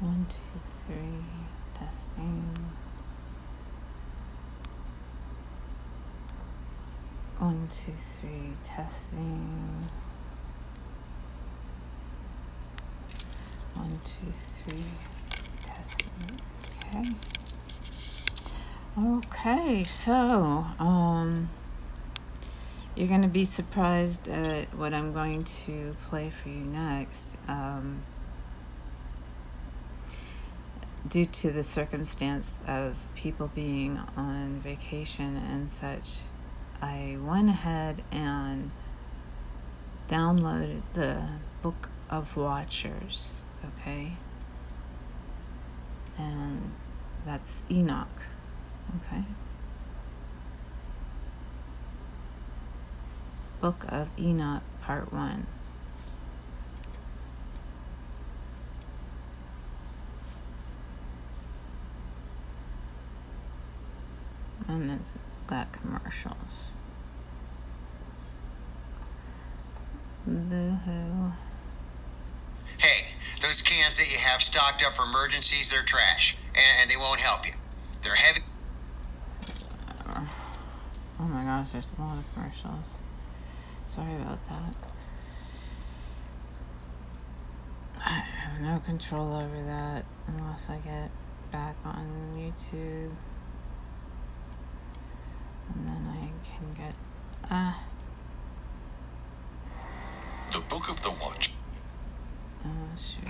One, two, three. Testing. One, two, three. Testing. One, two, three. Testing. Okay. Okay, so um, you're going to be surprised at what I'm going to play for you next. Um, due to the circumstance of people being on vacation and such, I went ahead and downloaded the Book of Watchers, okay? And that's Enoch. Okay. Book of Enoch, Part 1. And it's got commercials. Boo-hoo. Hey, those cans that you have stocked up for emergencies, they're trash, and, and they won't help you. They're heavy. Oh my gosh, there's a lot of commercials. Sorry about that. I have no control over that unless I get back on YouTube. And then I can get. Ah, The Book of the Watch. oh shoot.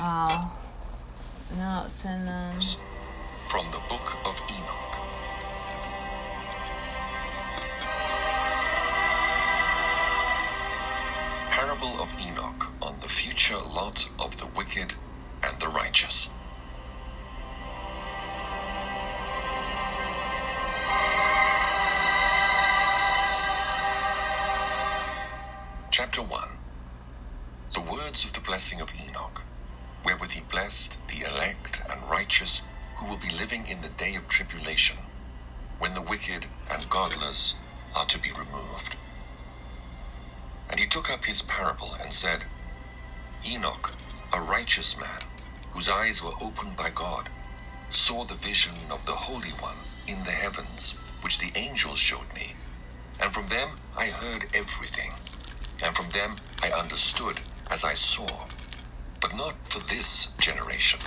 Oh. No, it's in, um. From the Book of Enoch. Took up his parable and said, Enoch, a righteous man, whose eyes were opened by God, saw the vision of the Holy One in the heavens, which the angels showed me. And from them I heard everything, and from them I understood as I saw. But not for this generation,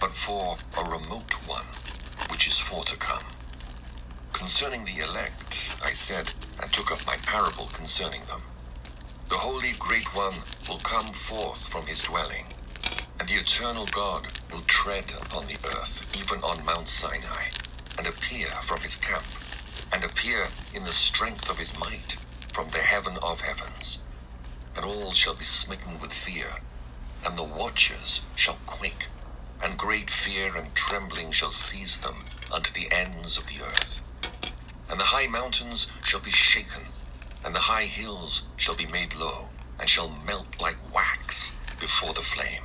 but for a remote one, which is for to come. Concerning the elect, I said, and took up my parable concerning them. The Holy Great One will come forth from his dwelling, and the eternal God will tread upon the earth, even on Mount Sinai, and appear from his camp, and appear in the strength of his might from the heaven of heavens. And all shall be smitten with fear, and the watchers shall quake, and great fear and trembling shall seize them unto the ends of the earth. And the high mountains shall be shaken, and the high hills shall be made low, and shall melt like wax before the flame.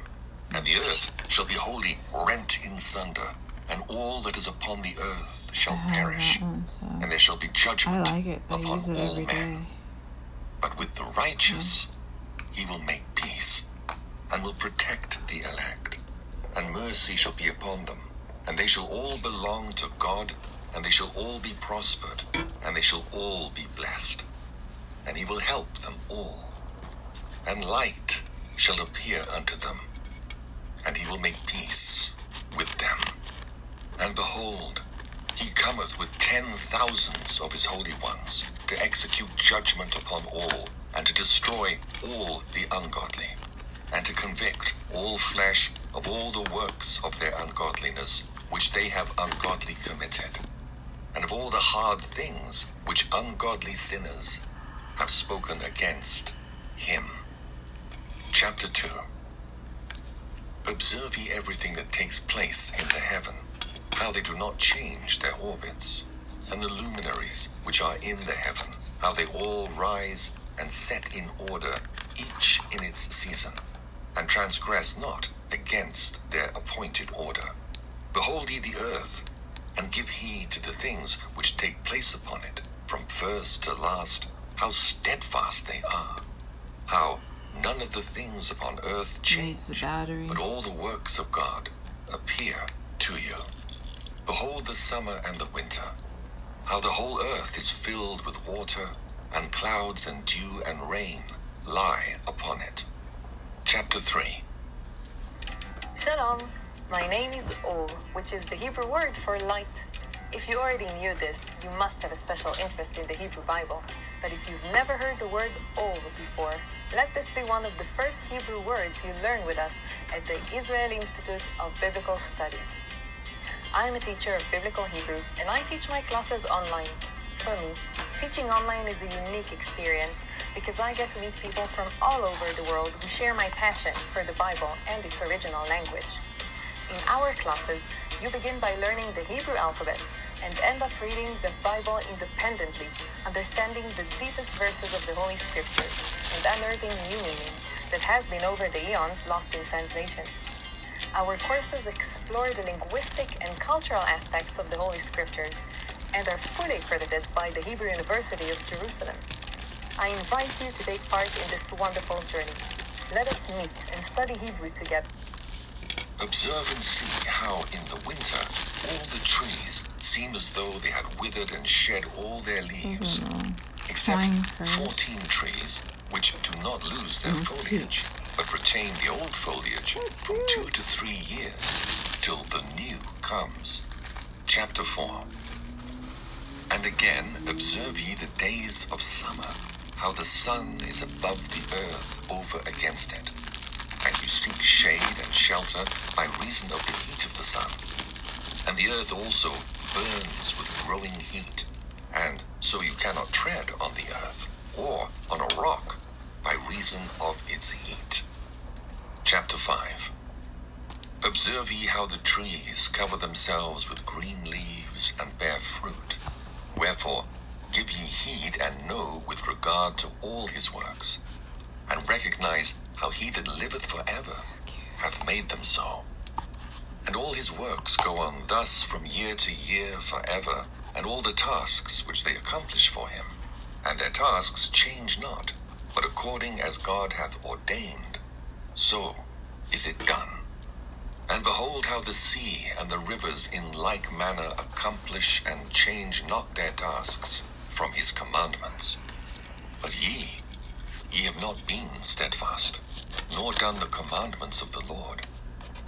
And the earth shall be wholly rent in sunder, and all that is upon the earth shall perish, one, so. and there shall be judgment like upon all men. day. But with the righteous he will make peace, and will protect the elect. And mercy shall be upon them, and they shall all belong to God, and they shall all be prospered, and they shall all be blessed. And he will help them all. And light shall appear unto them, and he will make peace with them. And behold, he cometh with ten thousands of his holy ones to execute judgment upon all, and to destroy all the ungodly, and to convict all flesh of all the works of their ungodliness which they have ungodly committed, and of all the hard things which ungodly sinners have spoken against him. Chapter 2 Observe ye everything that takes place in the heaven, how they do not change their orbits, and the luminaries which are in the heaven, how they all rise and set in order, each in its season, and transgress not against their appointed order. Behold ye the earth, and give heed to the things which take place upon it, from first to last, how steadfast they are, how none of the things upon earth Needs the change, battery. but all the works of God appear to you. Behold the summer and the winter, how the whole earth is filled with water, and clouds and dew and rain lie upon it. Chapter 3 Shalom. My name is Or, which is the Hebrew word for light. If you already knew this, you must have a special interest in the Hebrew Bible. But if you've never heard the word Or before, let this be one of the first Hebrew words you learn with us at the Israel Institute of Biblical Studies. I'm a teacher of Biblical Hebrew, and I teach my classes online. For me, teaching online is a unique experience because I get to meet people from all over the world who share my passion for the Bible and its original language. In our classes, you begin by learning the Hebrew alphabet and end up reading the Bible independently, understanding the deepest verses of the Holy Scriptures and unearthing new meaning that has been over the eons lost in translation. Our courses explore the linguistic and cultural aspects of the Holy Scriptures and are fully accredited by the Hebrew University of Jerusalem. I invite you to take part in this wonderful journey. Let us meet and study Hebrew together. Observe and see how in the winter all the trees seem as though they had withered and shed all their leaves, except 14 trees which do not lose their Mm, foliage, but retain the old foliage from two to three years till the new comes. Chapter 4 And again observe ye the days of summer, how the sun is above the earth over against it, and you seek shade and shelter by reason of the heat of the sun. And the earth also burns with growing heat, and so you cannot tread on the earth or on a rock by reason of its heat. Chapter 5 Observe ye how the trees cover themselves with green leaves and bear fruit. Wherefore, give ye heed and know with regard to all his works, and recognize how he that liveth for ever hath made them so. And all his works go on thus from year to year for ever, and all the tasks which they accomplish for him, and their tasks change not, but according as God hath ordained, so is it done. And behold how the sea and the rivers in like manner accomplish and change not their tasks from his commandments. But ye, ye have not been steadfast, nor done the commandments of the Lord.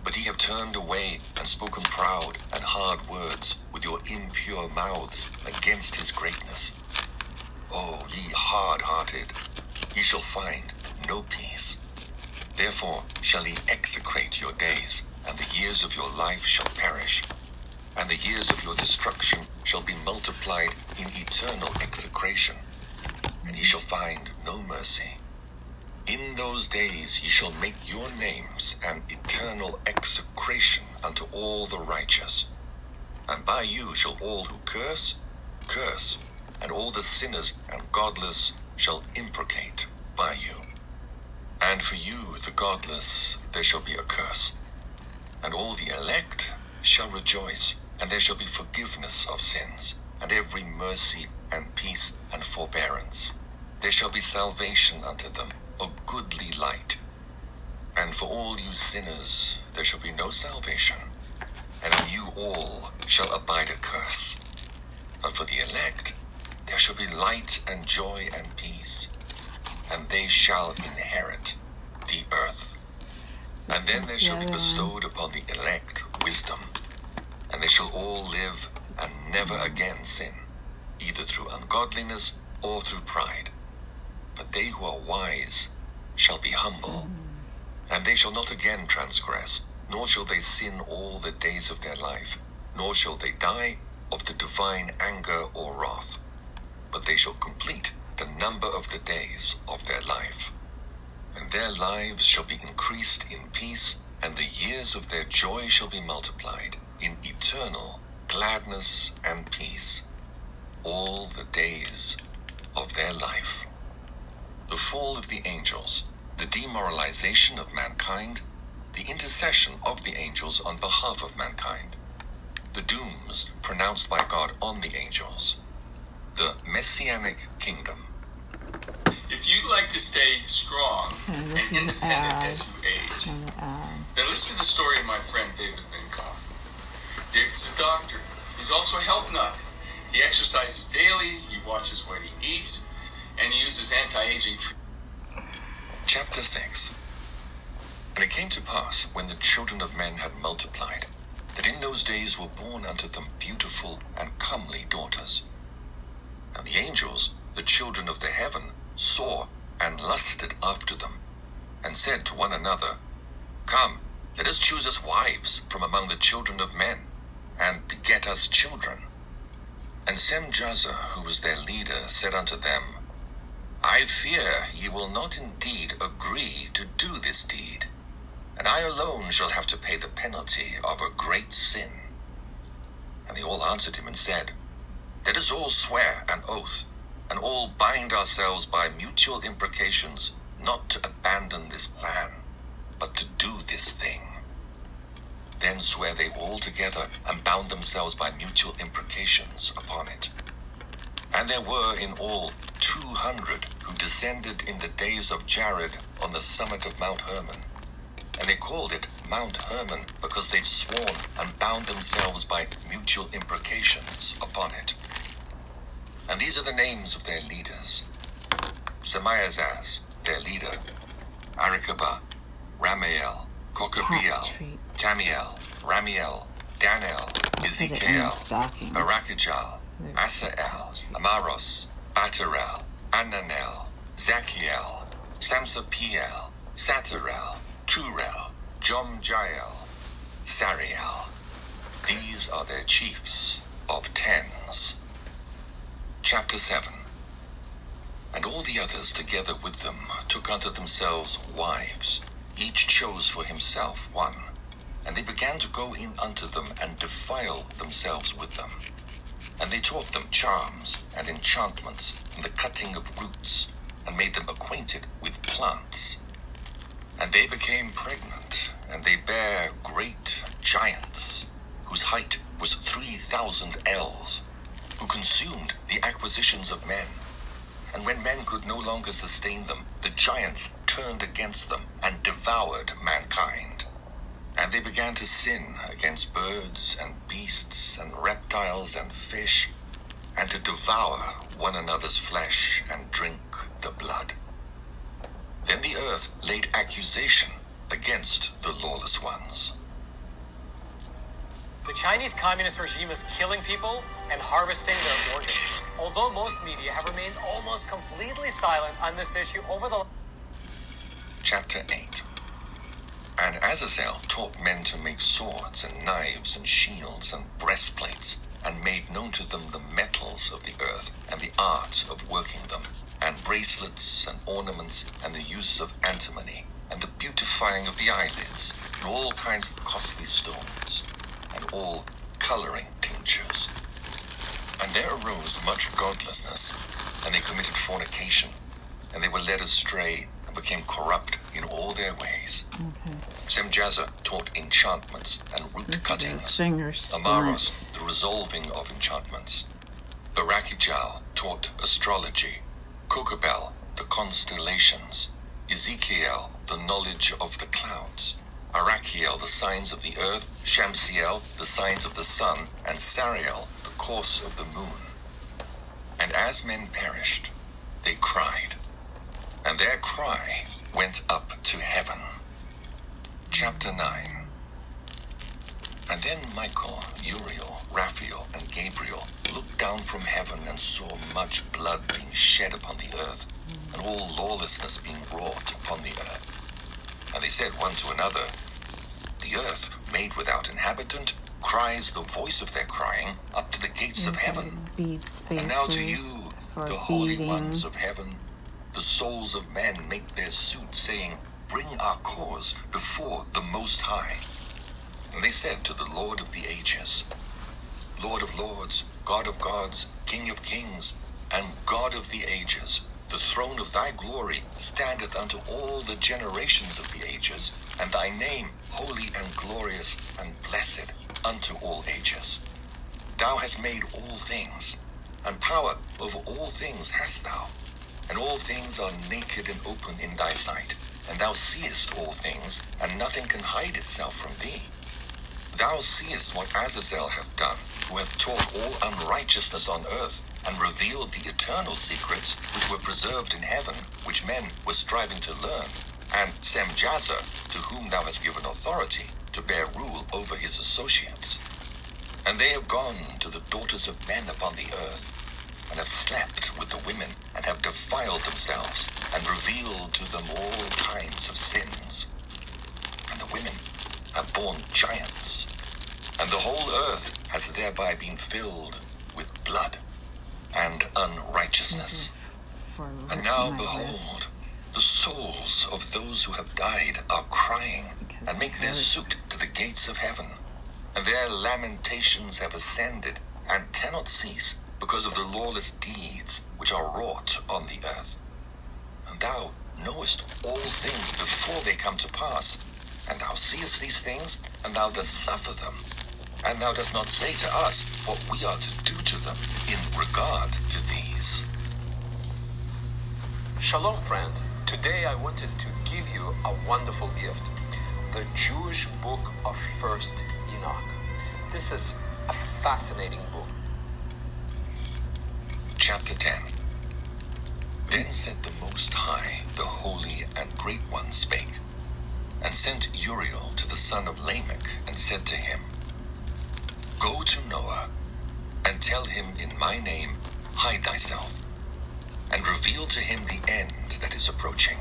But ye have turned away and spoken proud and hard words with your impure mouths against his greatness. O ye hard hearted, ye shall find no peace. Therefore shall ye execrate your days, and the years of your life shall perish, and the years of your destruction shall be multiplied in eternal execration, and ye shall find no mercy. In those days ye shall make your names an eternal execration unto all the righteous. And by you shall all who curse, curse, and all the sinners and godless shall imprecate by you. And for you, the godless, there shall be a curse. And all the elect shall rejoice, and there shall be forgiveness of sins, and every mercy and peace and forbearance. There shall be salvation unto them, a goodly light. And for all you sinners there shall be no salvation, and on you all shall abide a curse. But for the elect there shall be light and joy and peace, and they shall inherit the earth. And then there shall be bestowed upon the elect wisdom, and they shall all live and never again sin, either through ungodliness or through pride. But they who are wise shall be humble, and they shall not again transgress, nor shall they sin all the days of their life, nor shall they die of the divine anger or wrath, but they shall complete the number of the days of their life. And their lives shall be increased in peace, and the years of their joy shall be multiplied in eternal gladness and peace, all the days of their life. The fall of the angels, the demoralization of mankind, the intercession of the angels on behalf of mankind, the dooms pronounced by God on the angels, the messianic kingdom. If you'd like to stay strong And and this is independent as you age, then listen to the story of my friend David Minkoff. David's a doctor. He's also a health nut. He exercises daily, he watches what he eats, and he uses anti-aging treatment. Chapter 6 And it came to pass, when the children of men had multiplied, that in those days were born unto them beautiful and comely daughters. And the angels, the children of the heaven, saw and lusted after them, and said to one another, Come, let us choose us wives from among the children of men, and beget us children. And Semjaza, who was their leader, said unto them, I fear ye will not indeed agree to do this deed, and I alone shall have to pay the penalty of a great sin. And they all answered him and said, Let us all swear an oath, and all bind ourselves by mutual imprecations not to abandon this plan, but to do this thing. Then swear they all together and bound themselves by mutual imprecations upon it. And there were in all two hundred who descended in the days of Jared on the summit of Mount Hermon. And they called it Mount Hermon because they'd sworn and bound themselves by mutual imprecations upon it. And these are the names of their leaders Semiazaz, their leader, Arikabah, Ramael, treat. Tamiel, Ramiel, Danel, Put it in your Ezekiel. Arakijal, Asael, Amaros, Batarel, Ananel, Zachiel, Samsapiel, Satarel, Turel, Jomjael, Sariel. These are their chiefs of tens. Chapter 7 And all the others together with them took unto themselves wives, each chose for himself one. And they began to go in unto them and defile themselves with them. And they taught them charms and enchantments and the cutting of roots, and made them acquainted with plants. And they became pregnant, and they bare great giants, whose height was three thousand ells, who consumed the acquisitions of men. And when men could no longer sustain them, the giants turned against them and devoured mankind. And they began to sin against birds and beasts and reptiles and fish, and to devour one another's flesh and drink the blood. Then the earth laid accusation against the lawless ones. The Chinese Communist regime is killing people and harvesting their organs. Although most media have remained almost completely silent on this issue over the Chapter 8 And Azazel taught men to make swords and knives and shields and breastplates, and made known to them the metals of the earth and the art of working them, and bracelets and ornaments and the use of antimony, and the beautifying of the eyelids, and all kinds of costly stones, and all coloring tinctures. And there arose much godlessness, and they committed fornication, and they were led astray and became corrupt in all their ways. Okay. Semjaza taught enchantments and root This is cuttings. Amaros, the resolving of enchantments. Barakijal taught astrology. Kokabel, the constellations. Ezekiel, the knowledge of the clouds. Arachiel, the signs of the earth. Shamsiel, the signs of the sun. And Sariel, the course of the moon. And as men perished, they cried. And their cry went up to heaven. Chapter 9 And then Michael, Uriel, Raphael, and Gabriel looked down from heaven and saw much blood being shed upon the earth, and all lawlessness being wrought upon the earth. And they said one to another, The earth, made without inhabitant, cries the voice of their crying up to the gates of heaven. And now to you, the holy ones of heaven, the souls of men make their suit, saying, Bring our cause before the Most High. And they said to the Lord of the ages, Lord of lords, God of gods, King of kings, and God of the ages, the throne of thy glory standeth unto all the generations of the ages, and thy name holy and glorious and blessed unto all ages. Thou hast made all things, and power over all things hast thou. And all things are naked and open in thy sight, and thou seest all things, and nothing can hide itself from thee. Thou seest what Azazel hath done, who hath taught all unrighteousness on earth, and revealed the eternal secrets which were preserved in heaven, which men were striving to learn, and Semjaza, to whom thou hast given authority, to bear rule over his associates. And they have gone to the daughters of men upon the earth, and have slept with the women, and have defiled themselves, and revealed to them all kinds of sins. And the women have borne giants, and the whole earth has thereby been filled with blood and unrighteousness. And now, behold. The souls of those who have died are crying and make their suit to the gates of heaven, and their lamentations have ascended and cannot cease because of the lawless deeds which are wrought on the earth. And thou knowest all things before they come to pass, and thou seest these things, and thou dost suffer them. And thou dost not say to us what we are to do to them in regard to these. Shalom, friend. Today I wanted to give you a wonderful gift the Jewish book of First Enoch. This is a fascinating. Chapter 10 Then said the Most High, the Holy and Great One spake, and sent Uriel to the son of Lamech, and said to him, Go to Noah, and tell him in my name, Hide thyself, and reveal to him the end that is approaching,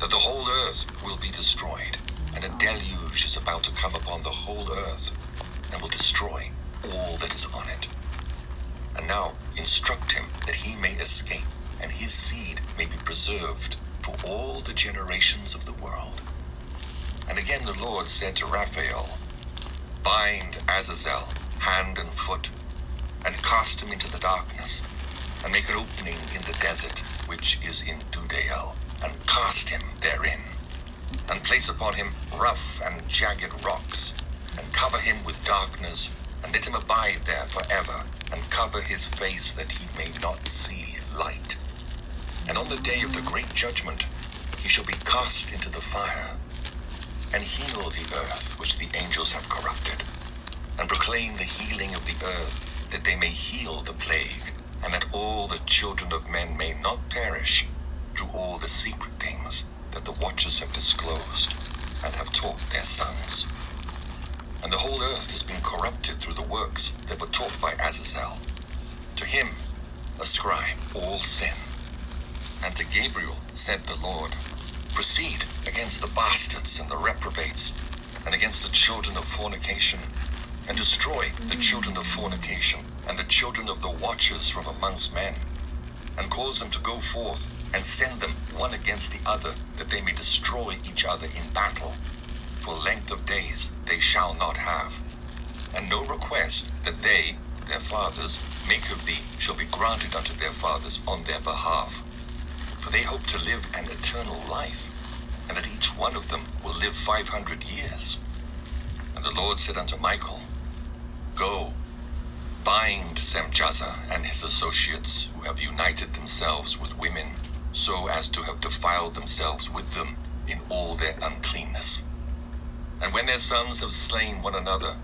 that the whole earth will be destroyed, and a deluge is about to come upon the whole earth, and will destroy all that is on it. And now instruct him that he may escape, and his seed may be preserved for all the generations of the world. And again the Lord said to Raphael, Bind Azazel hand and foot, and cast him into the darkness, and make an opening in the desert which is in Dudael, and cast him therein, and place upon him rough and jagged rocks, and cover him with darkness, and let him abide there forever, and cover his face that he may not see light. And on the day of the great judgment he shall be cast into the fire, and heal the earth which the angels have corrupted, and proclaim the healing of the earth, that they may heal the plague, and that all the children of men may not perish through all the secret things that the watchers have disclosed and have taught their sons. And the whole earth has been corrupted through the works that were taught by Azazel. To him ascribe all sin. And to Gabriel said the Lord, Proceed against the bastards and the reprobates, and against the children of fornication, and destroy the children of fornication, and the children of the watchers from amongst men, and cause them to go forth, and send them one against the other, that they may destroy each other in battle. Length of days they shall not have. And no request that they, their fathers, make of thee shall be granted unto their fathers on their behalf. For they hope to live an eternal life, and that each one of them will live five hundred years. And the Lord said unto Michael, Go, bind Semjaza and his associates, who have united themselves with women, so as to have defiled themselves with them in all their uncleanness. And when their sons have slain one another,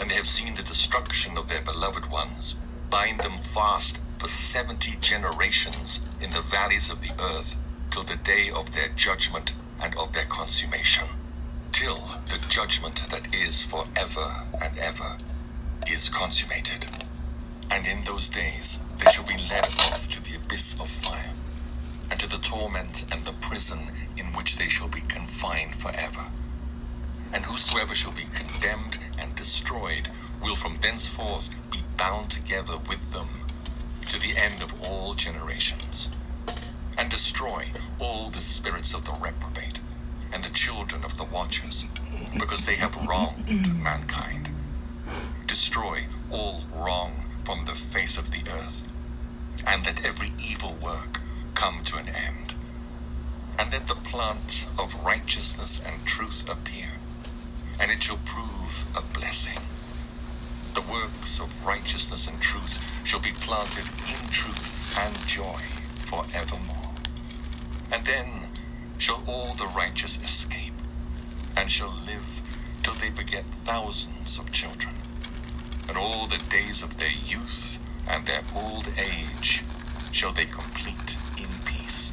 and they have seen the destruction of their beloved ones, bind them fast for seventy generations in the valleys of the earth, till the day of their judgment and of their consummation, till the judgment that is for ever and ever is consummated. And in those days they shall be led off to the abyss of fire, and to the torment and the prison in which they shall be confined forever. And whosoever shall be condemned and destroyed will from thenceforth be bound together with them to the end of all generations, and destroy all the spirits of the reprobate and the children of the watchers, because they have wronged mankind. Destroy all wrong from the face of the earth, and let every evil work come to an end. And let the plant of righteousness and truth appear, and it shall prove a blessing. The works of righteousness and truth shall be planted in truth and joy forevermore. And then shall all the righteous escape, and shall live till they beget thousands of children. And all the days of their youth and their old age shall they complete in peace.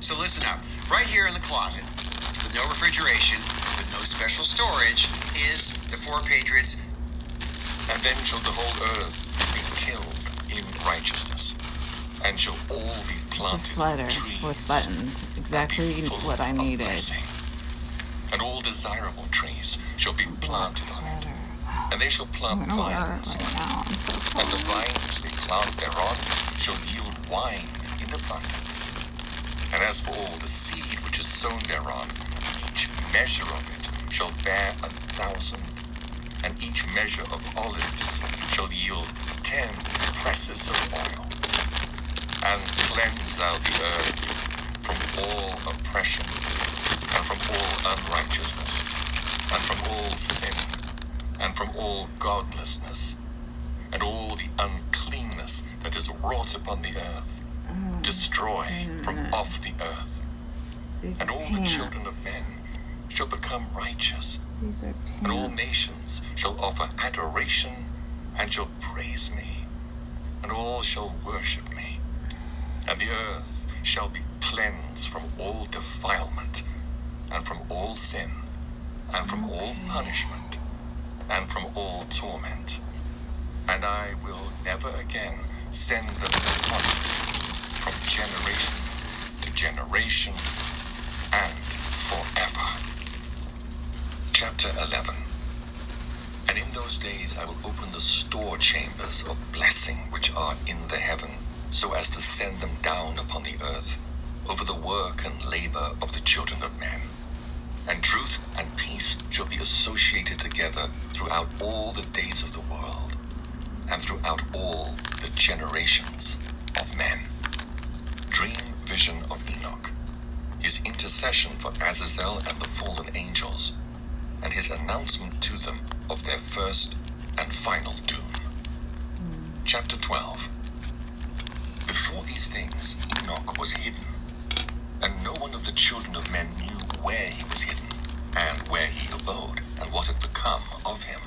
So listen up. Right here in the closet, with no refrigeration, with no special storage, is the Four Patriots. And then shall the whole earth be tilled in righteousness, and shall all be It's a planted sweater trees with buttons. Exactly what I of needed. blessing. And all desirable trees shall be Black planted on it, sweater. and they shall I'm plant gonna wear it vines right now. So and the cold. vine which they plant thereon shall yield wine in abundance. And as for all the seed which is sown thereon, each measure of it shall bear a thousand, and each measure of olives shall yield ten presses of oil. And cleanse thou the earth from all oppression, and from all unrighteousness, and from all sin, and from all godlessness and all the uncleanness that is wrought upon the earth. Destroy from off the earth, and all the children of men shall become righteous, and all nations shall offer adoration and shall praise me, and all shall worship me. And the earth shall be cleansed from all defilement, and from all sin, and from all punishment, and from all torment. And I will never again send them upon you from generation to generation and forever. Chapter 11 And in those days I will open the store chambers of blessing which are in the heaven, so as to send them down upon the earth, over the work and labor of the children of men. And truth and peace shall be associated together throughout all the days of the world, and throughout all the generations of men. Dream vision of Enoch, his intercession for Azazel and the fallen angels, and his announcement to them of their first and final doom. Chapter 12 Before these things, Enoch was hidden, and no one of the children of men knew where he was hidden, and where he abode, and what had become of him.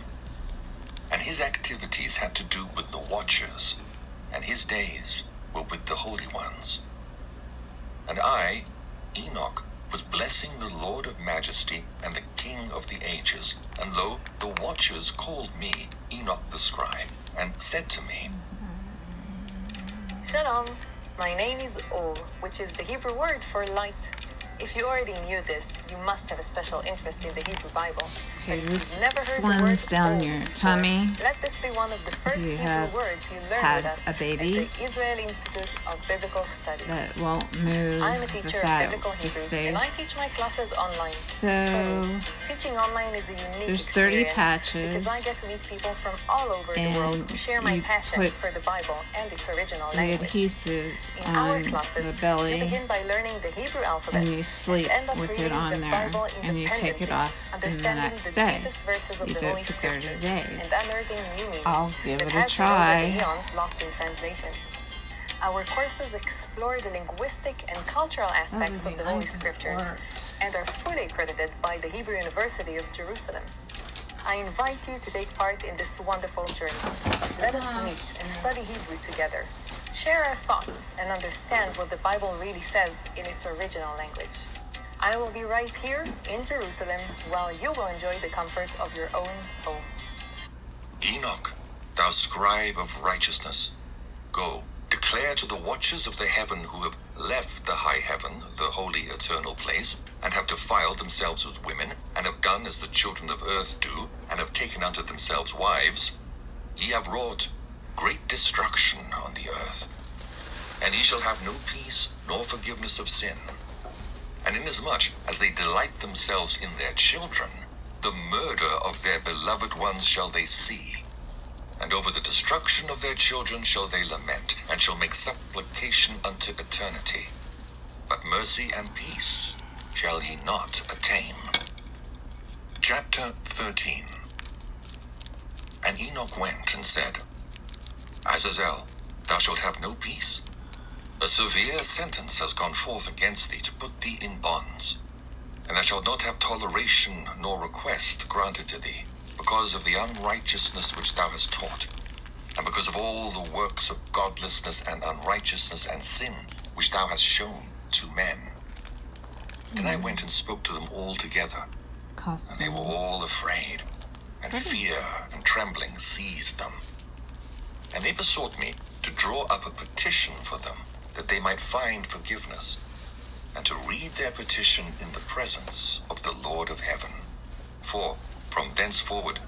And his activities had to do with the watchers, and his days were with the holy ones. And I, Enoch, was blessing the Lord of majesty and the King of the ages. And lo, the watchers called me Enoch the scribe, and said to me, Shalom. My name is Or, which is the Hebrew word for light. If you already knew this, you must have a special interest in the Hebrew Bible. Okay, this you've never heard the word slims down Or your tummy. Let this be one of the first you Hebrew words you learn had with us a baby at the Israel Institute of Biblical Studies. that won't move I'm a teacher of biblical Hebrew, and I teach my classes online. So teaching online is a unique there's 30 experience patches, because I get to meet people from all over the world and who share my passion for the Bible and its original the language. adhesive In our classes, the belly, you begin by learning the Hebrew alphabet you sleep with it on the there, and you take it off the next day. deepest verses of You do it for 30 days. and I'll give it a has been over try. the eons lost in translation. Our courses explore the linguistic and cultural aspects of the Holy Scriptures and are fully accredited by the Hebrew University of Jerusalem. I invite you to take part in this wonderful journey. Let us meet and study Hebrew together. Share our thoughts and understand what the Bible really says in its original language. I will be right here in Jerusalem while you will enjoy the comfort of your own home. Enoch, thou scribe of righteousness, go, declare to the watchers of the heaven who have left the high heaven, the holy eternal place, and have defiled themselves with women, and have done as the children of earth do, and have taken unto themselves wives, ye have wrought great destruction on the earth. And ye shall have no peace nor forgiveness of sin. And inasmuch as they delight themselves in their children, the murder of their beloved ones shall they see. And over the destruction of their children shall they lament, and shall make supplication unto eternity. But mercy and peace shall ye not attain. Chapter 13 And Enoch went and said, Azazel, thou shalt have no peace. A severe sentence has gone forth against thee to put thee in bonds, and thou shalt not have toleration nor request granted to thee, because of the unrighteousness which thou hast taught, and because of all the works of godlessness and unrighteousness and sin which thou hast shown to men. Then I went and spoke to them all together, and they were all afraid, and fear and trembling seized them. And they besought me to draw up a petition for them, that they might find forgiveness, and to read their petition in the presence of the Lord of heaven. For from thenceforward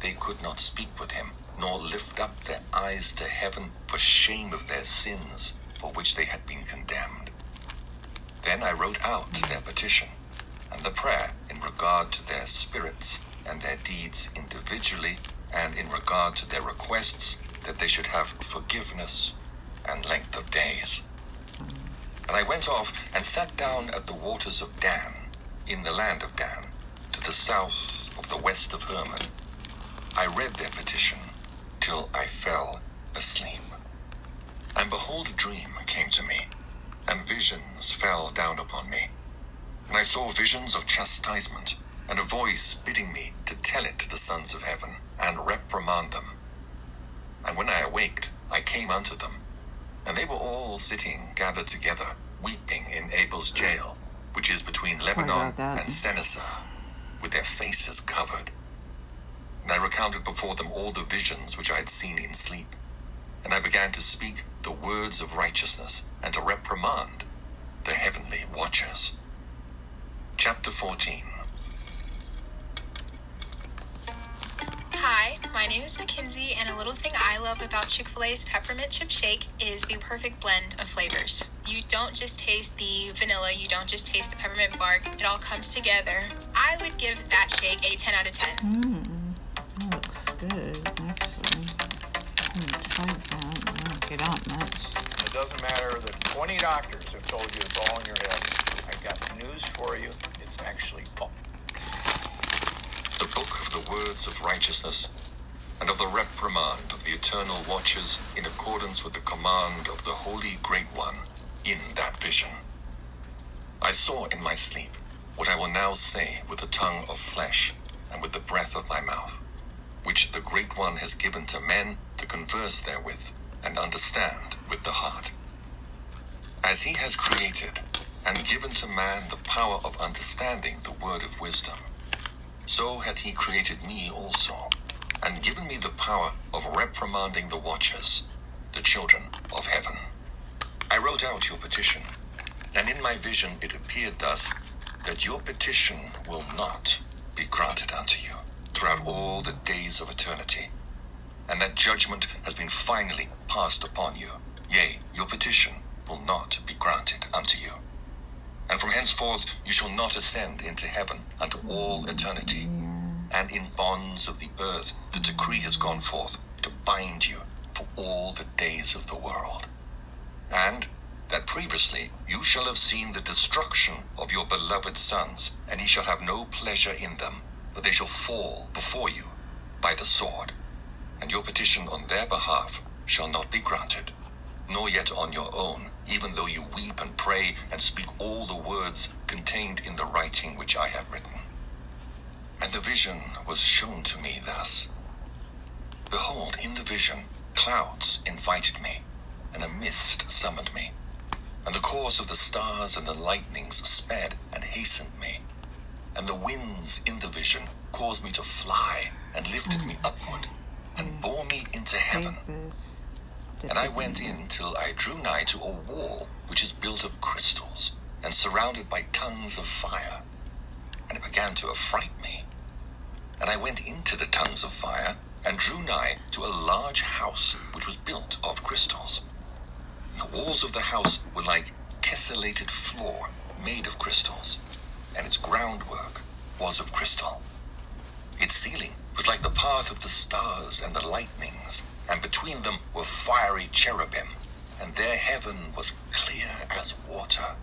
they could not speak with him, nor lift up their eyes to heaven for shame of their sins, for which they had been condemned. Then I wrote out their petition, and the prayer in regard to their spirits and their deeds individually, and in regard to their requests that they should have forgiveness and length of days. And I went off and sat down at the waters of Dan, in the land of Dan, to the south of the west of Hermon. I read their petition till I fell asleep. And behold, a dream came to me, and visions fell down upon me. And I saw visions of chastisement, and a voice bidding me to tell it to the sons of heaven, and reprimand them. And when I awaked, I came unto them, and they were all sitting gathered together, weeping in Abelsjail, which is between Lebanon and Seneser, with their faces covered. And I recounted before them all the visions which I had seen in sleep. And I began to speak the words of righteousness, and to reprimand the heavenly watchers. Chapter 14 my name is Mackenzie, and a little thing I love about Chick fil A's peppermint chip shake is the perfect blend of flavors. You don't just taste the vanilla, you don't just taste the peppermint bark, it all comes together. I would give that shake a 10 out of 10. Mm, that looks good, actually. I'm gonna try that. I don't get out much. It doesn't matter that 20 doctors have told you it's all in your head. I got news for you. It's actually all. the book of the words of righteousness, and of the reprimand of the eternal watchers in accordance with the command of the Holy Great One in that vision. I saw in my sleep what I will now say with the tongue of flesh and with the breath of my mouth, which the Great One has given to men to converse therewith and understand with the heart. As he has created and given to man the power of understanding the word of wisdom, so hath he created me also, and given me the power of reprimanding the watchers, the children of heaven. I wrote out your petition, and in my vision it appeared thus that your petition will not be granted unto you throughout all the days of eternity, and that judgment has been finally passed upon you. Yea, your petition will not be granted unto you. And from henceforth you shall not ascend into heaven unto all eternity. And in bonds of the earth the decree has gone forth to bind you for all the days of the world. And that previously you shall have seen the destruction of your beloved sons, and ye shall have no pleasure in them, but they shall fall before you by the sword. And your petition on their behalf shall not be granted, nor yet on your own, even though you weep and pray and speak all the words contained in the writing which I have written. And the vision was shown to me thus Behold, in the vision, clouds invited me, and a mist summoned me. And the course of the stars and the lightnings sped and hastened me. And the winds in the vision caused me to fly and lifted me upward and bore me into heaven. And I went in till I drew nigh to a wall which is built of crystals and surrounded by tongues of fire. And it began to affright me. And I went into the tongues of fire and drew nigh to a large house which was built of crystals. The walls of the house were like tessellated floor made of crystals, and its groundwork was of crystal. Its ceiling was like the path of the stars and the lightnings, and between them were fiery cherubim, and their heaven was clear as water.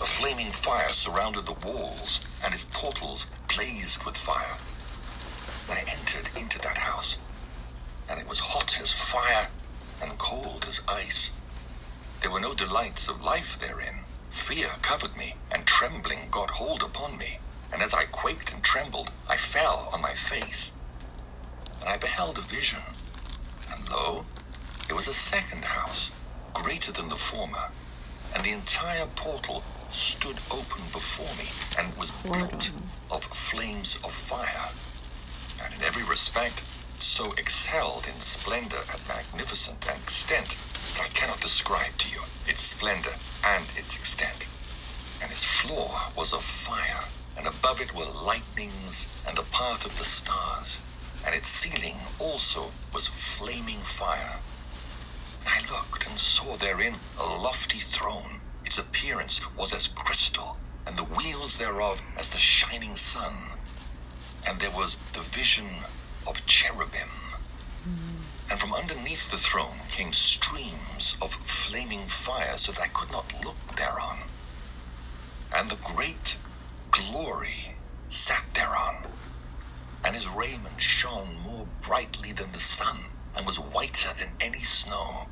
A flaming fire surrounded the walls, and its portals blazed with fire. And I entered into that house, and it was hot as fire and cold as ice. There were no delights of life therein. Fear covered me, and trembling got hold upon me. And as I quaked and trembled, I fell on my face. And I beheld a vision. And lo, it was a second house, greater than the former, and the entire portal stood open before me and was built of flames of fire, in every respect so excelled in splendor and magnificent and extent that I cannot describe to you its splendor and its extent. And its floor was of fire, and above it were lightnings and the path of the stars, and its ceiling also was flaming fire. I looked and saw therein a lofty throne. Its appearance was as crystal, and the wheels thereof as the shining sun. And there was the vision of cherubim. And from underneath the throne came streams of flaming fire, so that I could not look thereon. And the great glory sat thereon, and his raiment shone more brightly than the sun, and was whiter than any snow.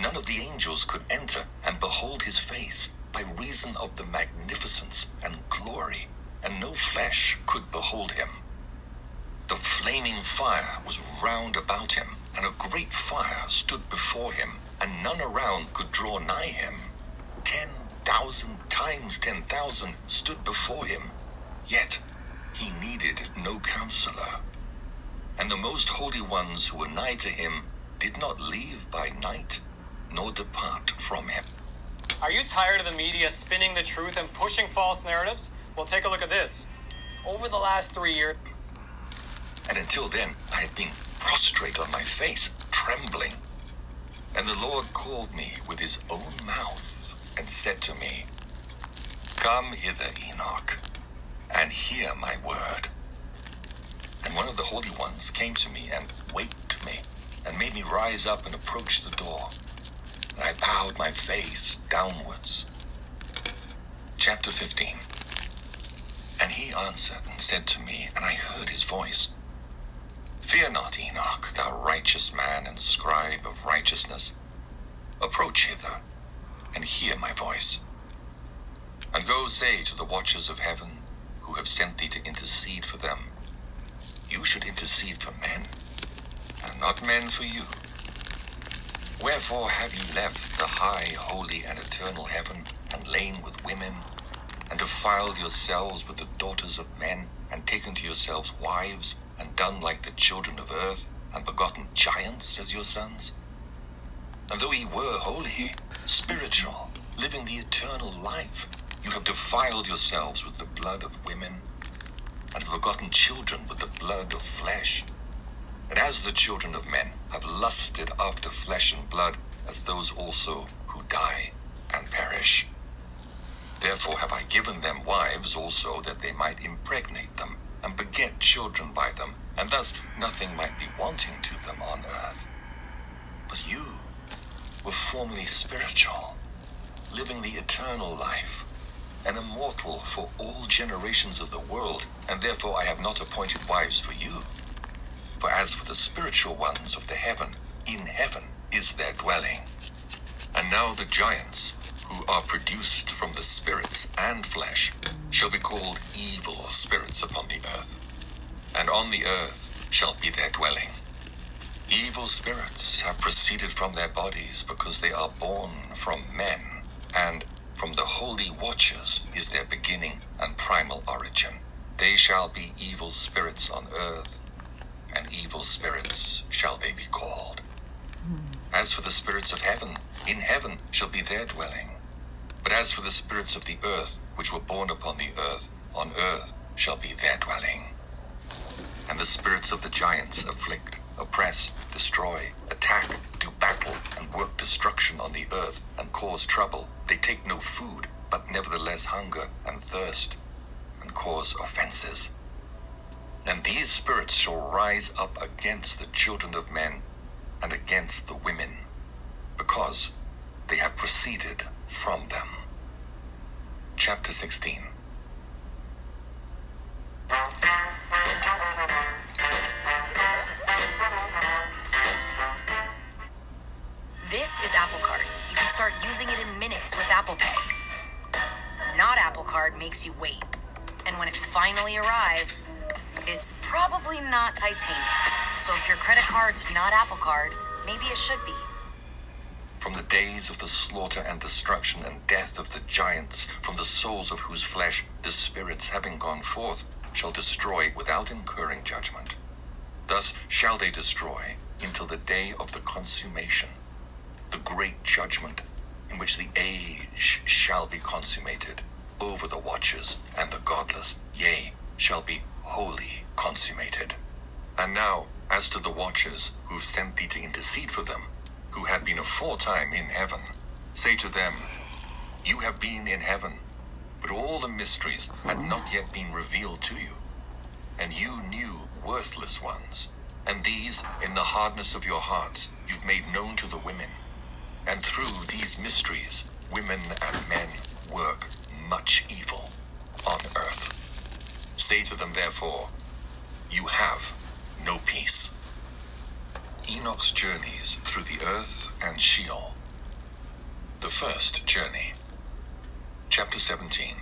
None of the angels could enter and behold his face by reason of the magnificence and glory, and no flesh could behold him. The flaming fire was round about him, and a great fire stood before him, and none around could draw nigh him. Ten thousand times ten thousand stood before him, yet he needed no counselor. And the most holy ones who were nigh to him did not leave by night, nor depart from him. Are you tired of the media spinning the truth and pushing false narratives? Well, take a look at this. Over the last three years, And until then, I had been prostrate on my face, trembling. And the Lord called me with his own mouth and said to me, Come hither, Enoch, and hear my word. And one of the holy ones came to me and waked me, and made me rise up and approach the door. And I bowed my face downwards. Chapter 15 And he answered and said to me, and I heard his voice, Fear not, Enoch, thou righteous man and scribe of righteousness. Approach hither, and hear my voice. And go say to the watchers of heaven, who have sent thee to intercede for them, You should intercede for men, and not men for you. Wherefore have ye left the high, holy, and eternal heaven, and lain with women, and defiled yourselves with the daughters of men, and taken to yourselves wives, and done like the children of earth, and begotten giants as your sons? And though ye were holy, spiritual, living the eternal life, you have defiled yourselves with the blood of women, and have begotten children with the blood of flesh. And as the children of men have lusted after flesh and blood, as those also who die and perish. Therefore have I given them wives also, that they might impregnate them, and beget children by them, and thus nothing might be wanting to them on earth. But you were formerly spiritual, living the eternal life, and immortal for all generations of the world, and therefore I have not appointed wives for you. For as for the spiritual ones of the heaven, in heaven is their dwelling. And now the giants, who are produced from the spirits and flesh, shall be called evil spirits upon the earth. And on the earth shall be their dwelling. Evil spirits have proceeded from their bodies because they are born from men, and from the holy watchers is their beginning and primal origin. They shall be evil spirits on earth, and evil spirits shall they be called. As for the spirits of heaven, in heaven shall be their dwelling. But as for the spirits of the earth, which were born upon the earth, on earth shall be their dwelling. And the spirits of the giants afflict, oppress, destroy, attack, do battle, and work destruction on the earth, and cause trouble. They take no food, but nevertheless hunger and thirst, and cause offenses. And these spirits shall rise up against the children of men and against the women, because they have proceeded from them. Chapter 16 This is Apple Card. You can start using it in minutes with Apple Pay. Not Apple Card makes you wait. And when it finally arrives, it's probably not titanium. So if your credit card's not Apple Card, maybe it should be. From the days of the slaughter and destruction and death of the giants, from the souls of whose flesh the spirits having gone forth shall destroy without incurring judgment. Thus shall they destroy until the day of the consummation, the great judgment in which the age shall be consummated over the watchers and the godless, yea, shall be wholly consummated. And now, as to the watchers who have sent thee to intercede for them, who had been aforetime in heaven, say to them, You have been in heaven, but all the mysteries had not yet been revealed to you. And you knew worthless ones, and these in the hardness of your hearts you've made known to the women. And through these mysteries, women and men work much evil on earth. Say to them, therefore, You have no peace. Enoch's journeys through the earth and Sheol. The first journey. Chapter 17.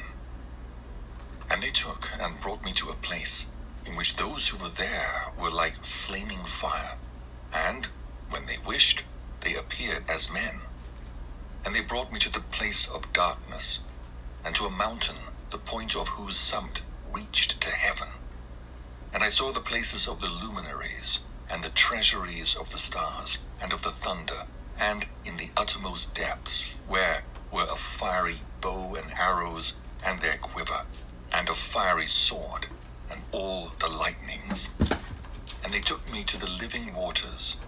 And they took and brought me to a place in which those who were there were like flaming fire, and, when they wished, they appeared as men. And they brought me to the place of darkness, and to a mountain, the point of whose summit reached to heaven. And I saw the places of the luminaries, and the treasuries of the stars, and of the thunder, and in the uttermost depths, where were a fiery bow and arrows, and their quiver, and a fiery sword, and all the lightnings. And they took me to the living waters,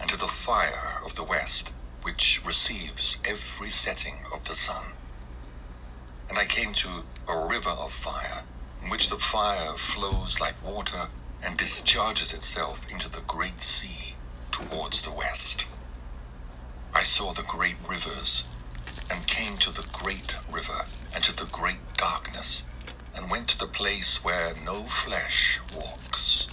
and to the fire of the west, which receives every setting of the sun. And I came to a river of fire, in which the fire flows like water and discharges itself into the great sea towards the west. I saw the great rivers, and came to the great river, and to the great darkness, and went to the place where no flesh walks.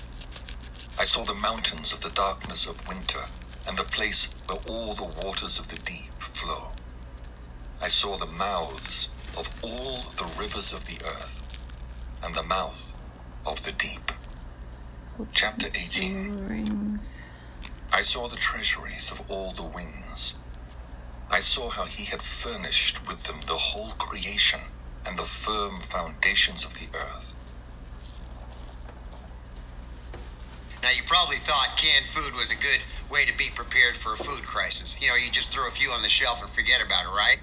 I saw the mountains of the darkness of winter, and the place where all the waters of the deep flow. I saw the mouths of all the rivers of the earth, and the mouth of the deep. Chapter 18 Rings. I saw the treasuries of all the winds. I saw how he had furnished with them the whole creation and the firm foundations of the earth. Now, you probably thought canned food was a good way to be prepared for a food crisis. You know, you just throw a few on the shelf and forget about it, right?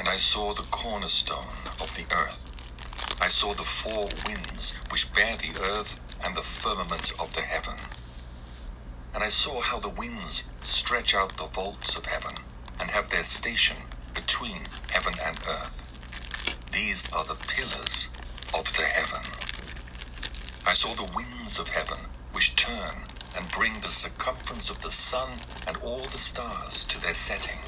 And I saw the cornerstone of the earth. I saw the four winds which bear the earth and the firmament of the heaven. And I saw how the winds stretch out the vaults of heaven and have their station between heaven and earth. These are the pillars of the heaven. I saw the winds of heaven which turn and bring the circumference of the sun and all the stars to their setting.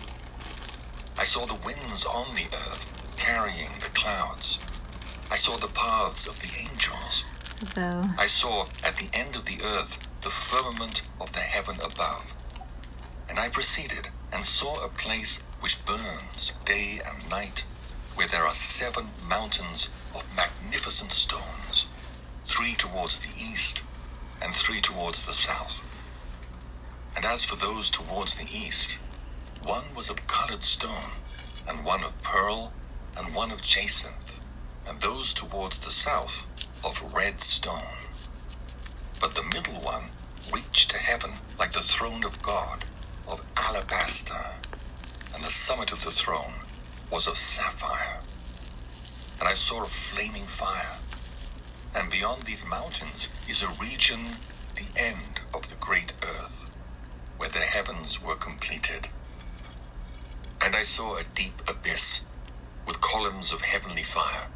I saw the winds on the earth carrying the clouds. I saw the paths of the angels. I saw at the end of the earth the firmament of the heaven above. And I proceeded and saw a place which burns day and night, where there are seven mountains of magnificent stones, three towards the east and three towards the south. And as for those towards the east, one was of colored stone, and one of pearl, and one of jacinth, and those towards the south of red stone. But the middle one reached to heaven like the throne of God, of alabaster, and the summit of the throne was of sapphire. And I saw a flaming fire, and beyond these mountains is a region, the end of the great earth, where the heavens were completed. And I saw a deep abyss, with columns of heavenly fire,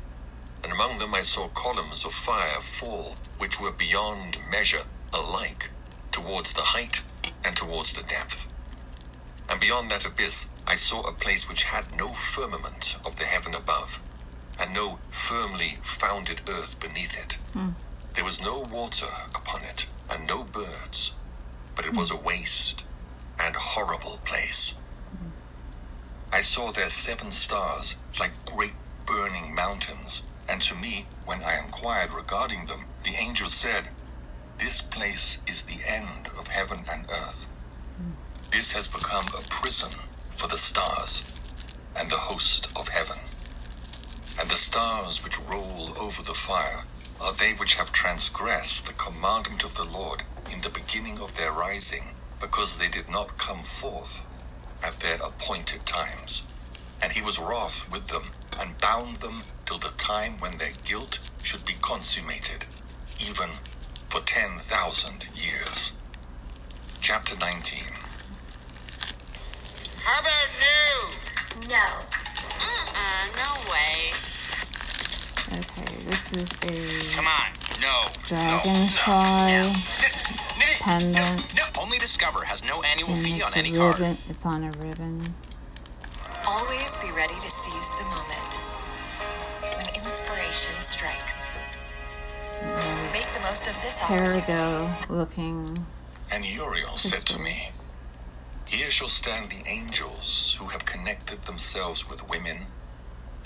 and among them I saw columns of fire fall, which were beyond measure alike, towards the height and towards the depth. And beyond that abyss I saw a place which had no firmament of the heaven above, and no firmly founded earth beneath it. Hmm. There was no water upon it, and no birds, but it was a waste and horrible place. Hmm. I saw there seven stars like great burning mountains, and to me, when I inquired regarding them, the angel said, This place is the end of heaven and earth. This has become a prison for the stars and the host of heaven. And the stars which roll over the fire are they which have transgressed the commandment of the Lord in the beginning of their rising, because they did not come forth at their appointed times. And he was wroth with them, and bound them till the time when their guilt should be consummated, even for ten thousand years. Chapter 19 How about new? No. Uh, no way. Okay, this is a Come on. No. dragonfly pendant. No. Only Discover has no annual And fee on a any card. ribbon. It's on a ribbon. Always be ready to seize the moment. When inspiration strikes, make the most of this opportunity. Peridot looking And Uriel said to me. Here shall stand the angels who have connected themselves with women,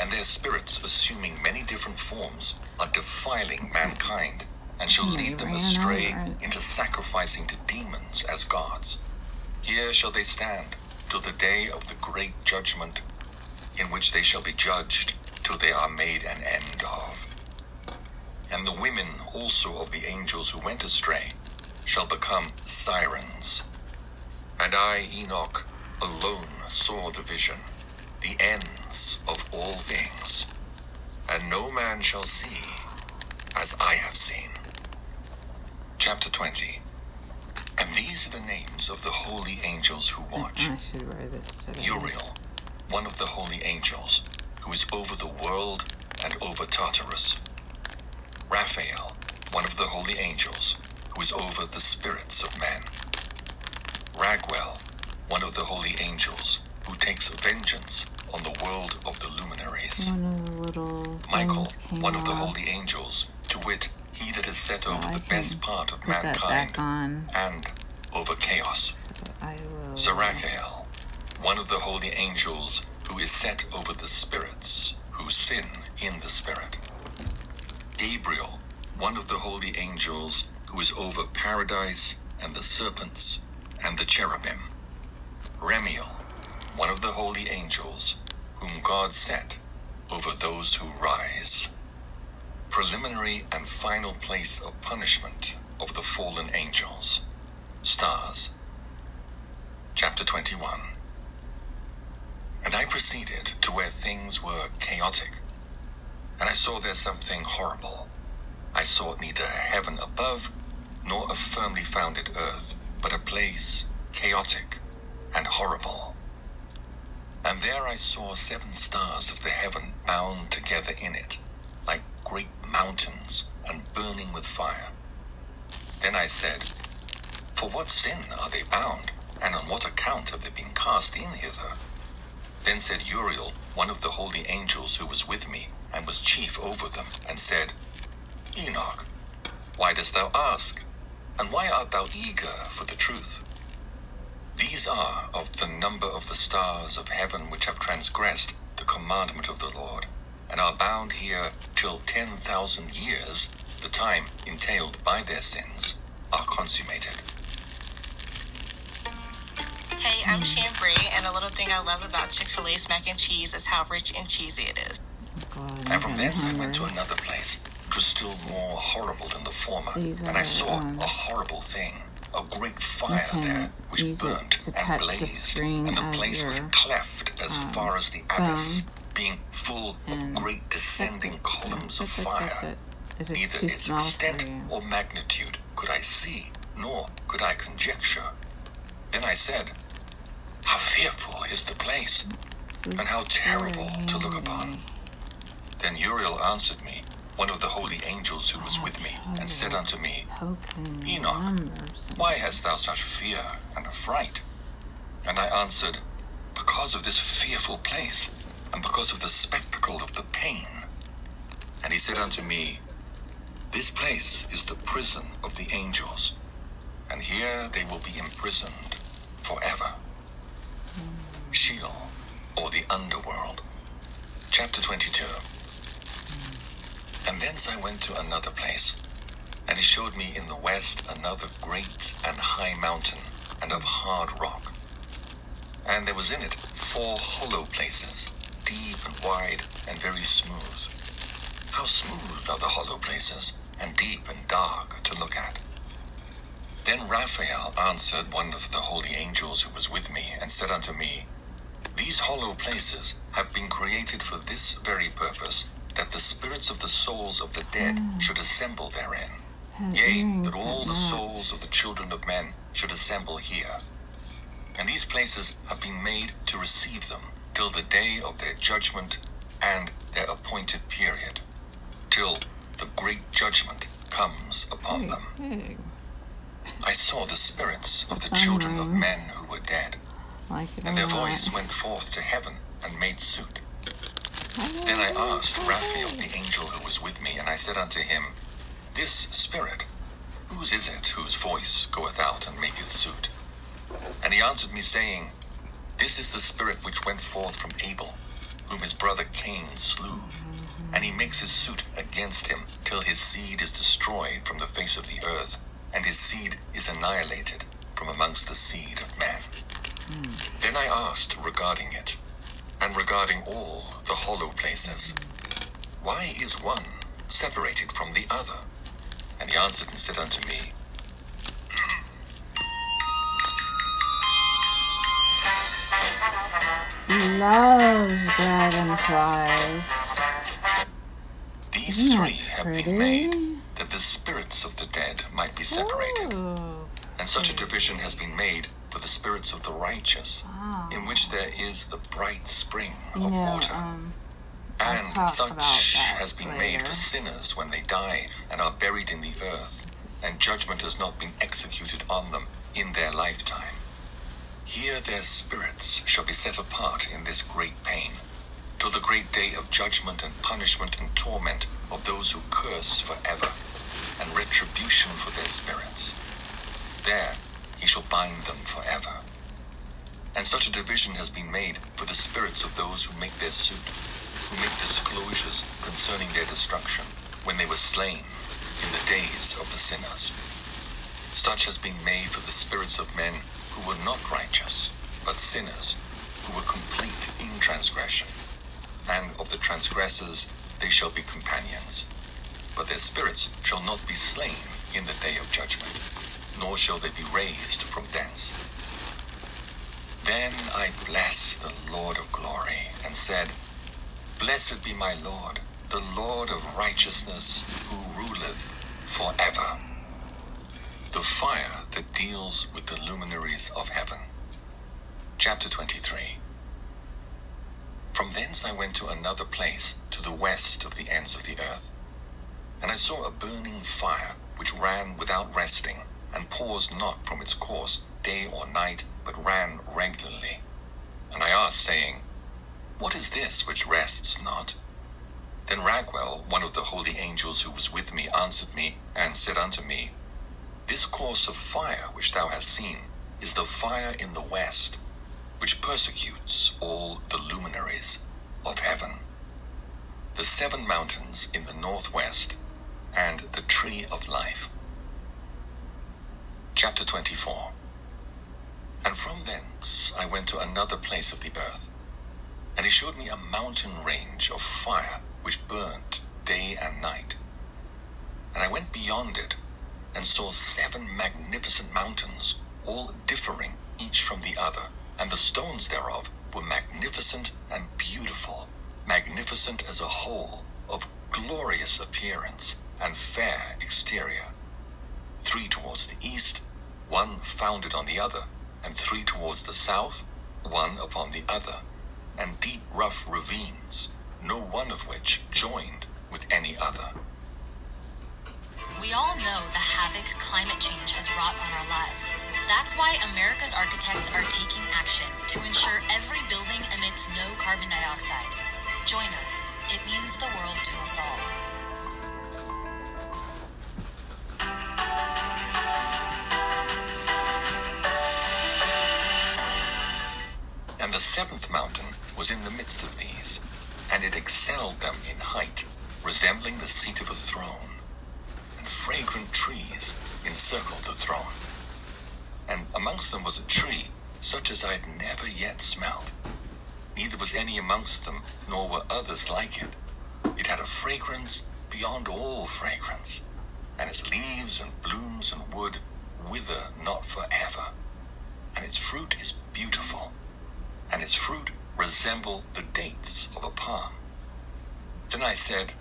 and their spirits, assuming many different forms, are defiling mankind, and shall Hmm, lead them astray over into sacrificing to demons as gods. Here shall they stand till the day of the great judgment, in which they shall be judged till they are made an end of. And the women also of the angels who went astray shall become sirens. And I, Enoch, alone saw the vision, the ends of all things. And no man shall see as I have seen. Chapter 20 And these are the names of the holy angels who watch. I should wear this today. Uriel, one of the holy angels, who is over the world and over Tartarus. Raphael, one of the holy angels, who is over the spirits of men. Raguel, one of the holy angels, who takes vengeance on the world of the luminaries. One of the Michael, one of the holy angels, to wit, he that is set so over I the best part of mankind and over chaos. So. Sarachael, one of the holy angels who is set over the spirits who sin in the spirit. Gabriel, one of the holy angels who is over paradise and the serpents and the cherubim. Remiel, one of the holy angels whom God set over those who rise. Preliminary and final place of punishment of the fallen angels. Stars. Chapter 21 And I proceeded to where things were chaotic, and I saw there something horrible. I saw neither heaven above, nor a firmly founded earth, but a place chaotic and horrible. And there I saw seven stars of the heaven bound together in it, like great mountains and burning with fire. Then I said, For what sin are they bound, and on what account have they been cast in hither? Then said Uriel, one of the holy angels who was with me, and was chief over them, and said, Enoch, why dost thou ask? And why art thou eager for the truth? These are of the number of the stars of heaven which have transgressed the commandment of the Lord, and are bound here till ten thousand years, the time entailed by their sins, are consummated. Hey, I'm Chambray, and a little thing I love about Chick fil A's mac and cheese is how rich and cheesy it is. God, I'm And from getting thence I went to another place, which was still more horrible than the former, These and I saw um, a horrible thing, a great fire there, which burnt to and touch the blazed, and the of place was cleft as um, far as the abyss, being full of great descending columns of fire. If it's Neither its extent or magnitude could I see, nor could I conjecture. Then I said, How fearful is the place, and how terrible to look upon. Then Uriel answered me, one of the holy angels who was with me, and said unto me, Enoch. Why hast thou such fear and affright? And I answered, Because of this fearful place, and because of the spectacle of the pain. And he said unto me, This place is the prison of the angels, and here they will be imprisoned forever. Sheol, or the underworld. Chapter 22. And thence I went to another place, and he showed me in the west another great and high mountain, and of hard rock. And there was in it four hollow places, deep and wide, and very smooth. How smooth are the hollow places, and deep and dark to look at. Then Raphael answered one of the holy angels who was with me, and said unto me, These hollow places have been created for this very purpose, that the spirits of the souls of the dead should assemble therein. Yea, that all the souls of the children of men should assemble here. And these places have been made to receive them till the day of their judgment and their appointed period, till the great judgment comes upon them. I saw the spirits of the children of men who were dead, like and their voice went forth to heaven and made suit. Then I asked Raphael the angel who was with me, and I said unto him, This spirit, whose is it whose voice goeth out and maketh suit? And he answered me, saying, This is the spirit which went forth from Abel, whom his brother Cain slew. And he makes his suit against him till his seed is destroyed from the face of the earth, and his seed is annihilated from amongst the seed of Then I asked regarding it, and regarding all the hollow places, Why is one separated from the other? And he answered and said unto me, Love dragonflies. These Isn't three have been made that the spirits of the dead might be separated. Oh, And such a division has been made for the spirits of the righteous, in which there is the bright spring of yeah, water. um, And such has been made for sinners when they die and are buried in the earth, and judgment has not been executed on them in their lifetime. Here their spirits shall be set apart in this great pain, till the great day of judgment and punishment and torment of those who curse forever, and retribution for their spirits. There he shall bind them forever. And such a division has been made for the spirits of those who make their suit, who make disclosures concerning their destruction, when they were slain in the days of the sinners. Such has been made for the spirits of men who were not righteous, but sinners, who were complete in transgression. And of the transgressors they shall be companions. But their spirits shall not be slain in the day of judgment, nor shall they be raised from thence. Then I blessed the Lord of glory, and said, Blessed be my Lord, the Lord of righteousness, who ruleth forever. The fire that deals with the luminaries of heaven. Chapter 23. From thence I went to another place, to the west of the ends of the earth. And I saw a burning fire, which ran without resting, and paused not from its course, day or night, but ran regularly. And I asked, saying, What is this which rests not? Then Raguel, one of the holy angels who was with me, answered me, and said unto me, This course of fire which thou hast seen is the fire in the west, which persecutes all the luminaries of heaven. The seven mountains in the northwest, and the tree of life. Chapter 24 And from thence I went to another place of the earth, and he showed me a mountain range of fire which burnt day and night. And I went beyond it, and saw seven magnificent mountains, all differing each from the other, and the stones thereof were magnificent and beautiful, magnificent as a whole, of glorious appearance and fair exterior. Three towards the east, one founded on the other, and three towards the south, one upon the other, and deep rough ravines, no one of which joined with any other. We all know the havoc climate change has wrought on our lives. That's why America's architects are taking action to ensure every building emits no carbon dioxide. Join us. It means the world to us all. Seventh mountain was in the midst of these, and it excelled them in height, resembling the seat of a throne. And fragrant trees encircled the throne. And amongst them was a tree, such as I had never yet smelled. Neither was any amongst them, nor were others like it. It had a fragrance beyond all fragrance, and its leaves and blooms and wood wither not forever. And its fruit is beautiful, and its fruit resemble the dates of a palm. Then I said,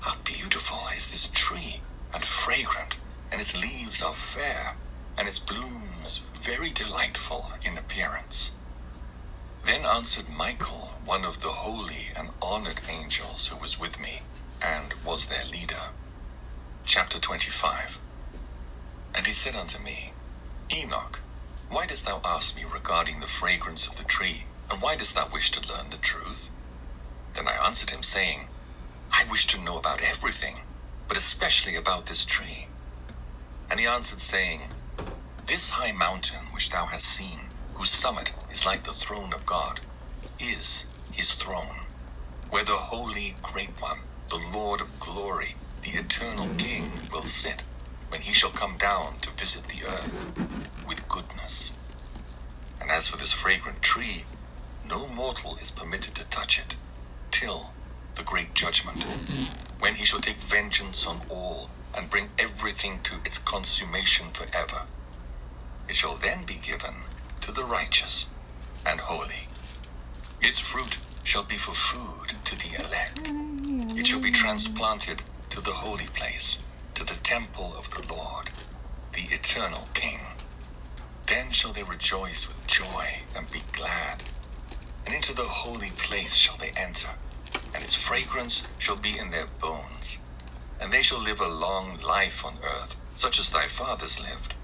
How beautiful is this tree, and fragrant, and its leaves are fair, and its blooms very delightful in appearance. Then answered Michael, one of the holy and honored angels who was with me, and was their leader. Chapter 25 And he said unto me, Enoch, why dost thou ask me regarding the fragrance of the tree, and why dost thou wish to learn the truth? Then I answered him, saying, I wish to know about everything, but especially about this tree. And he answered, saying, This high mountain which thou hast seen, whose summit is like the throne of God, is his throne, where the holy great one, the Lord of glory, the eternal King, will sit when he shall come down to visit the earth with goodness. And as for this fragrant tree, no mortal is permitted to touch it till the great judgment, when he shall take vengeance on all and bring everything to its consummation forever. It shall then be given to the righteous and holy. Its fruit shall be for food to the elect. It shall be transplanted to the holy place, to the temple of the Lord, the eternal King. Then shall they rejoice with joy and be glad. And into the holy place shall they enter, and its fragrance shall be in their bones. And they shall live a long life on earth, such as thy fathers lived.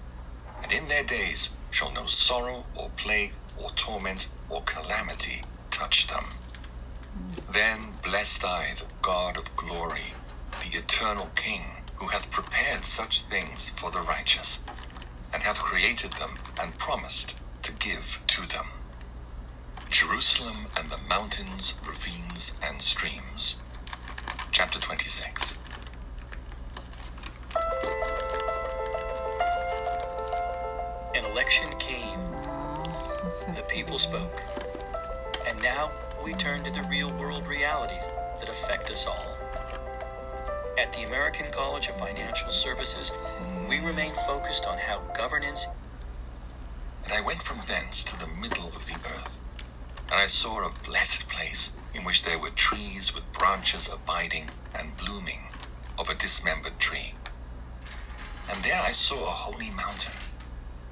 And in their days shall no sorrow or plague or torment or calamity touch them. Then blessed I the God of glory, the eternal King, who hath prepared such things for the righteous, and hath created them and promised to give to them. Jerusalem and the mountains, ravines, and streams. Chapter 26. An election came, the people spoke. And now we turn to the real world realities that affect us all. At the American College of Financial Services, we remain focused on how governance And I went from thence to the middle of the earth, and I saw a blessed place in which there were trees with branches abiding and blooming of a dismembered tree. And there I saw a holy mountain,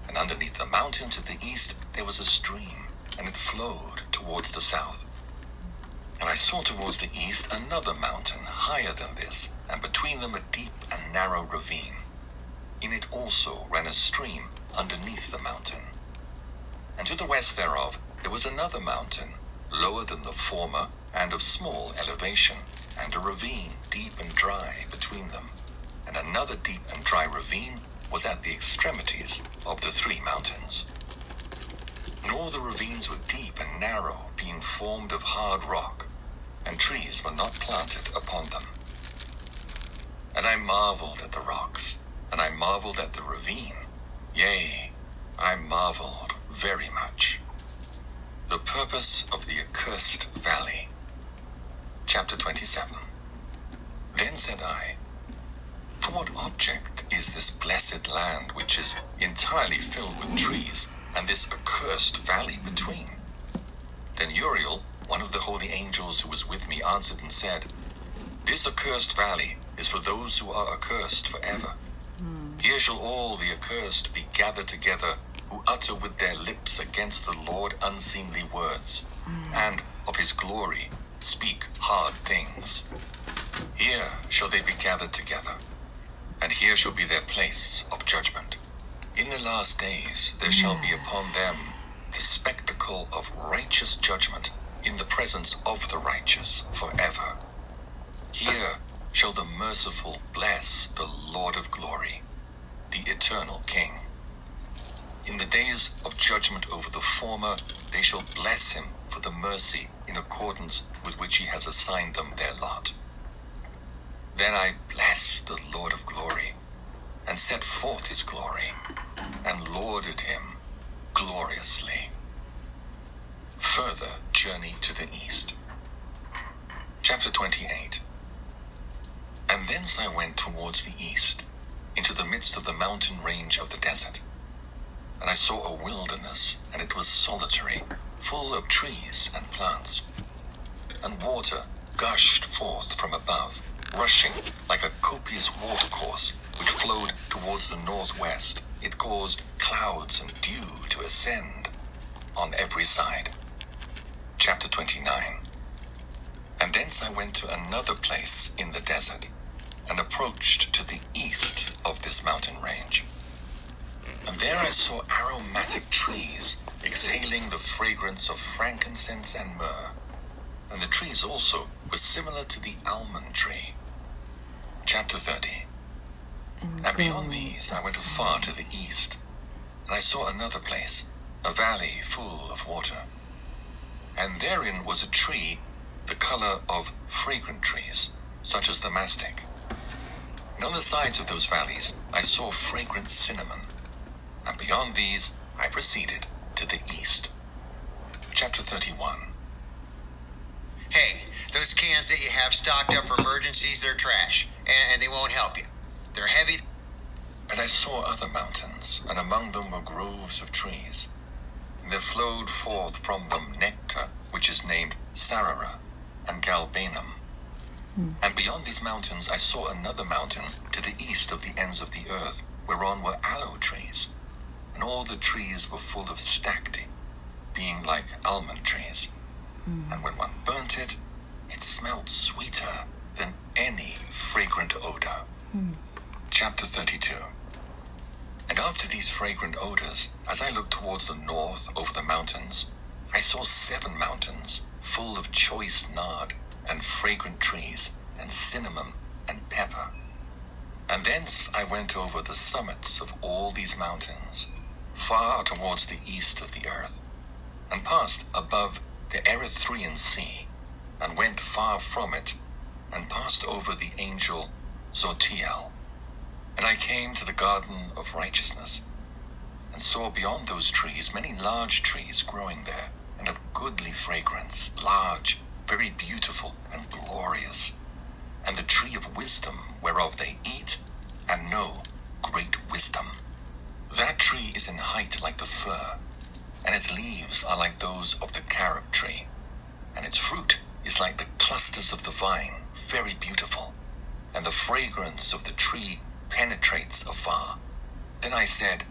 and underneath the mountain to the east there was a stream, and it flowed towards the south. And I saw towards the east another mountain higher than this, and between them a deep and narrow ravine. In it also ran a stream underneath the mountain. And to the west thereof there was another mountain, lower than the former, and of small elevation, and a ravine deep and dry between them. And another deep and dry ravine was at the extremities of the three mountains. Nor the ravines were deep and narrow, being formed of hard rock, and trees were not planted upon them. And I marveled at the rocks, and I marveled at the ravine. Yea, I marveled very much. The purpose of the accursed valley. Chapter 27. Then said I, For what object is this blessed land which is entirely filled with trees, and this accursed valley between? Then Uriel, one of the holy angels who was with me, answered and said, This accursed valley is for those who are accursed forever. Here shall all the accursed be gathered together, who utter with their lips against the Lord unseemly words, and of his glory speak hard things. Here shall they be gathered together, and here shall be their place of judgment. In the last days there shall be upon them the spectacle of righteous judgment in the presence of the righteous forever. Here shall the merciful bless the Lord of glory, the eternal King. In the days of judgment over the former, they shall bless him for the mercy in accordance with which he has assigned them their lot. Then I blessed the Lord of glory, and set forth his glory, and lauded him gloriously. Further journey to the east. Chapter 28 And thence I went towards the east, into the midst of the mountain range of the desert. And I saw a wilderness, and it was solitary, full of trees and plants. And water gushed forth from above, rushing like a copious watercourse which flowed towards the northwest. It caused clouds and dew to ascend on every side. Chapter 29 And thence I went to another place in the desert, and approached to the east of this mountain range. And there I saw aromatic trees, exhaling the fragrance of frankincense and myrrh. And the trees also were similar to the almond tree. Chapter 30 And beyond these I went afar to the east, and I saw another place, a valley full of water. And therein was a tree the color of fragrant trees, such as the mastic. And on the sides of those valleys I saw fragrant cinnamon, and beyond these I proceeded to the east. Chapter 31 Hey, those cans that you have stocked up for emergencies, they're trash, and, and they won't help you. They're heavy. And I saw other mountains, and among them were groves of trees. There flowed forth from them nectar, which is named Sarara and Galbanum. Hmm. And beyond these mountains I saw another mountain to the east of the ends of the earth, whereon were aloe trees. And all the trees were full of stacte, being like almond trees. Hmm. And when one burnt it, it smelt sweeter than any fragrant odor. Hmm. Chapter 32 And after these fragrant odors, as I looked towards the north over the mountains, I saw seven mountains full of choice nard and fragrant trees and cinnamon and pepper. And thence I went over the summits of all these mountains, far towards the east of the earth, and passed above the Erythraean Sea, and went far from it, and passed over the angel Zotiel. And I came to the garden of righteousness, and saw beyond those trees many large trees growing there, and of goodly fragrance, large, very beautiful, and glorious, and the tree of wisdom, whereof they eat and know great wisdom. That tree is in height like the fir, and its leaves are like those of the carob tree, and its fruit is like the clusters of the vine, very beautiful, and the fragrance of the tree penetrates afar. Then I said,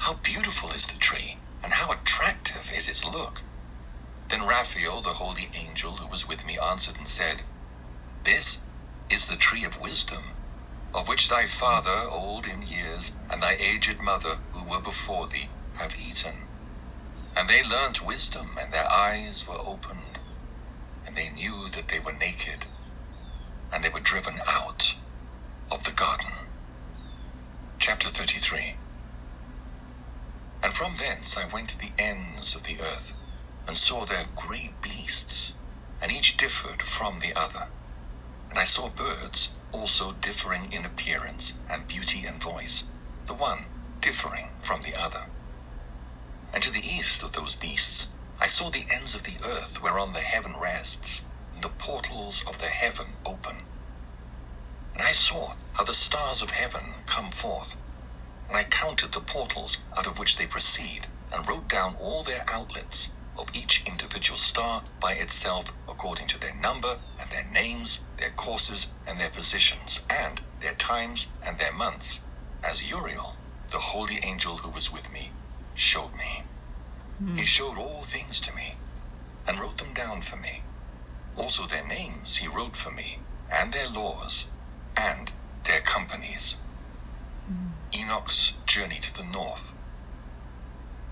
How beautiful is the tree, and how attractive is its look! Then Raphael, the holy angel who was with me, answered and said, This is the tree of wisdom, of which thy father, old in years, and thy aged mother, who were before thee, have eaten. And they learnt wisdom, and their eyes were opened, and they knew that they were naked, and they were driven out of the garden. Chapter 33 And from thence I went to the ends of the earth, and saw there great beasts, and each differed from the other. And I saw birds also differing in appearance and beauty and voice, the one differing from the other. And to the east of those beasts I saw the ends of the earth whereon the heaven rests, and the portals of the heaven open. And I saw how the stars of heaven come forth, and I counted the portals out of which they proceed, and wrote down all their outlets of each individual star by itself according to their number and their names, their courses and their positions, and their times and their months, as Uriel, the holy angel who was with me, showed me. Hmm. He showed all things to me, and wrote them down for me. Also their names he wrote for me, and their laws, and their companies. Mm. Enoch's journey to the north.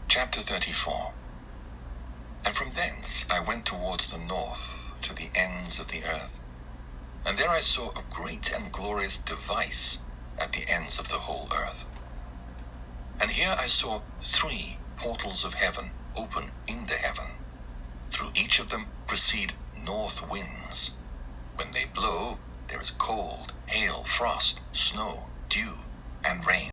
Chapter 34 And from thence I went towards the north to the ends of the earth. And there I saw a great and glorious device at the ends of the whole earth. And here I saw three portals of heaven open in the heaven. Through each of them proceed north winds. When they blow, there is cold, hail, frost, snow, dew, and rain.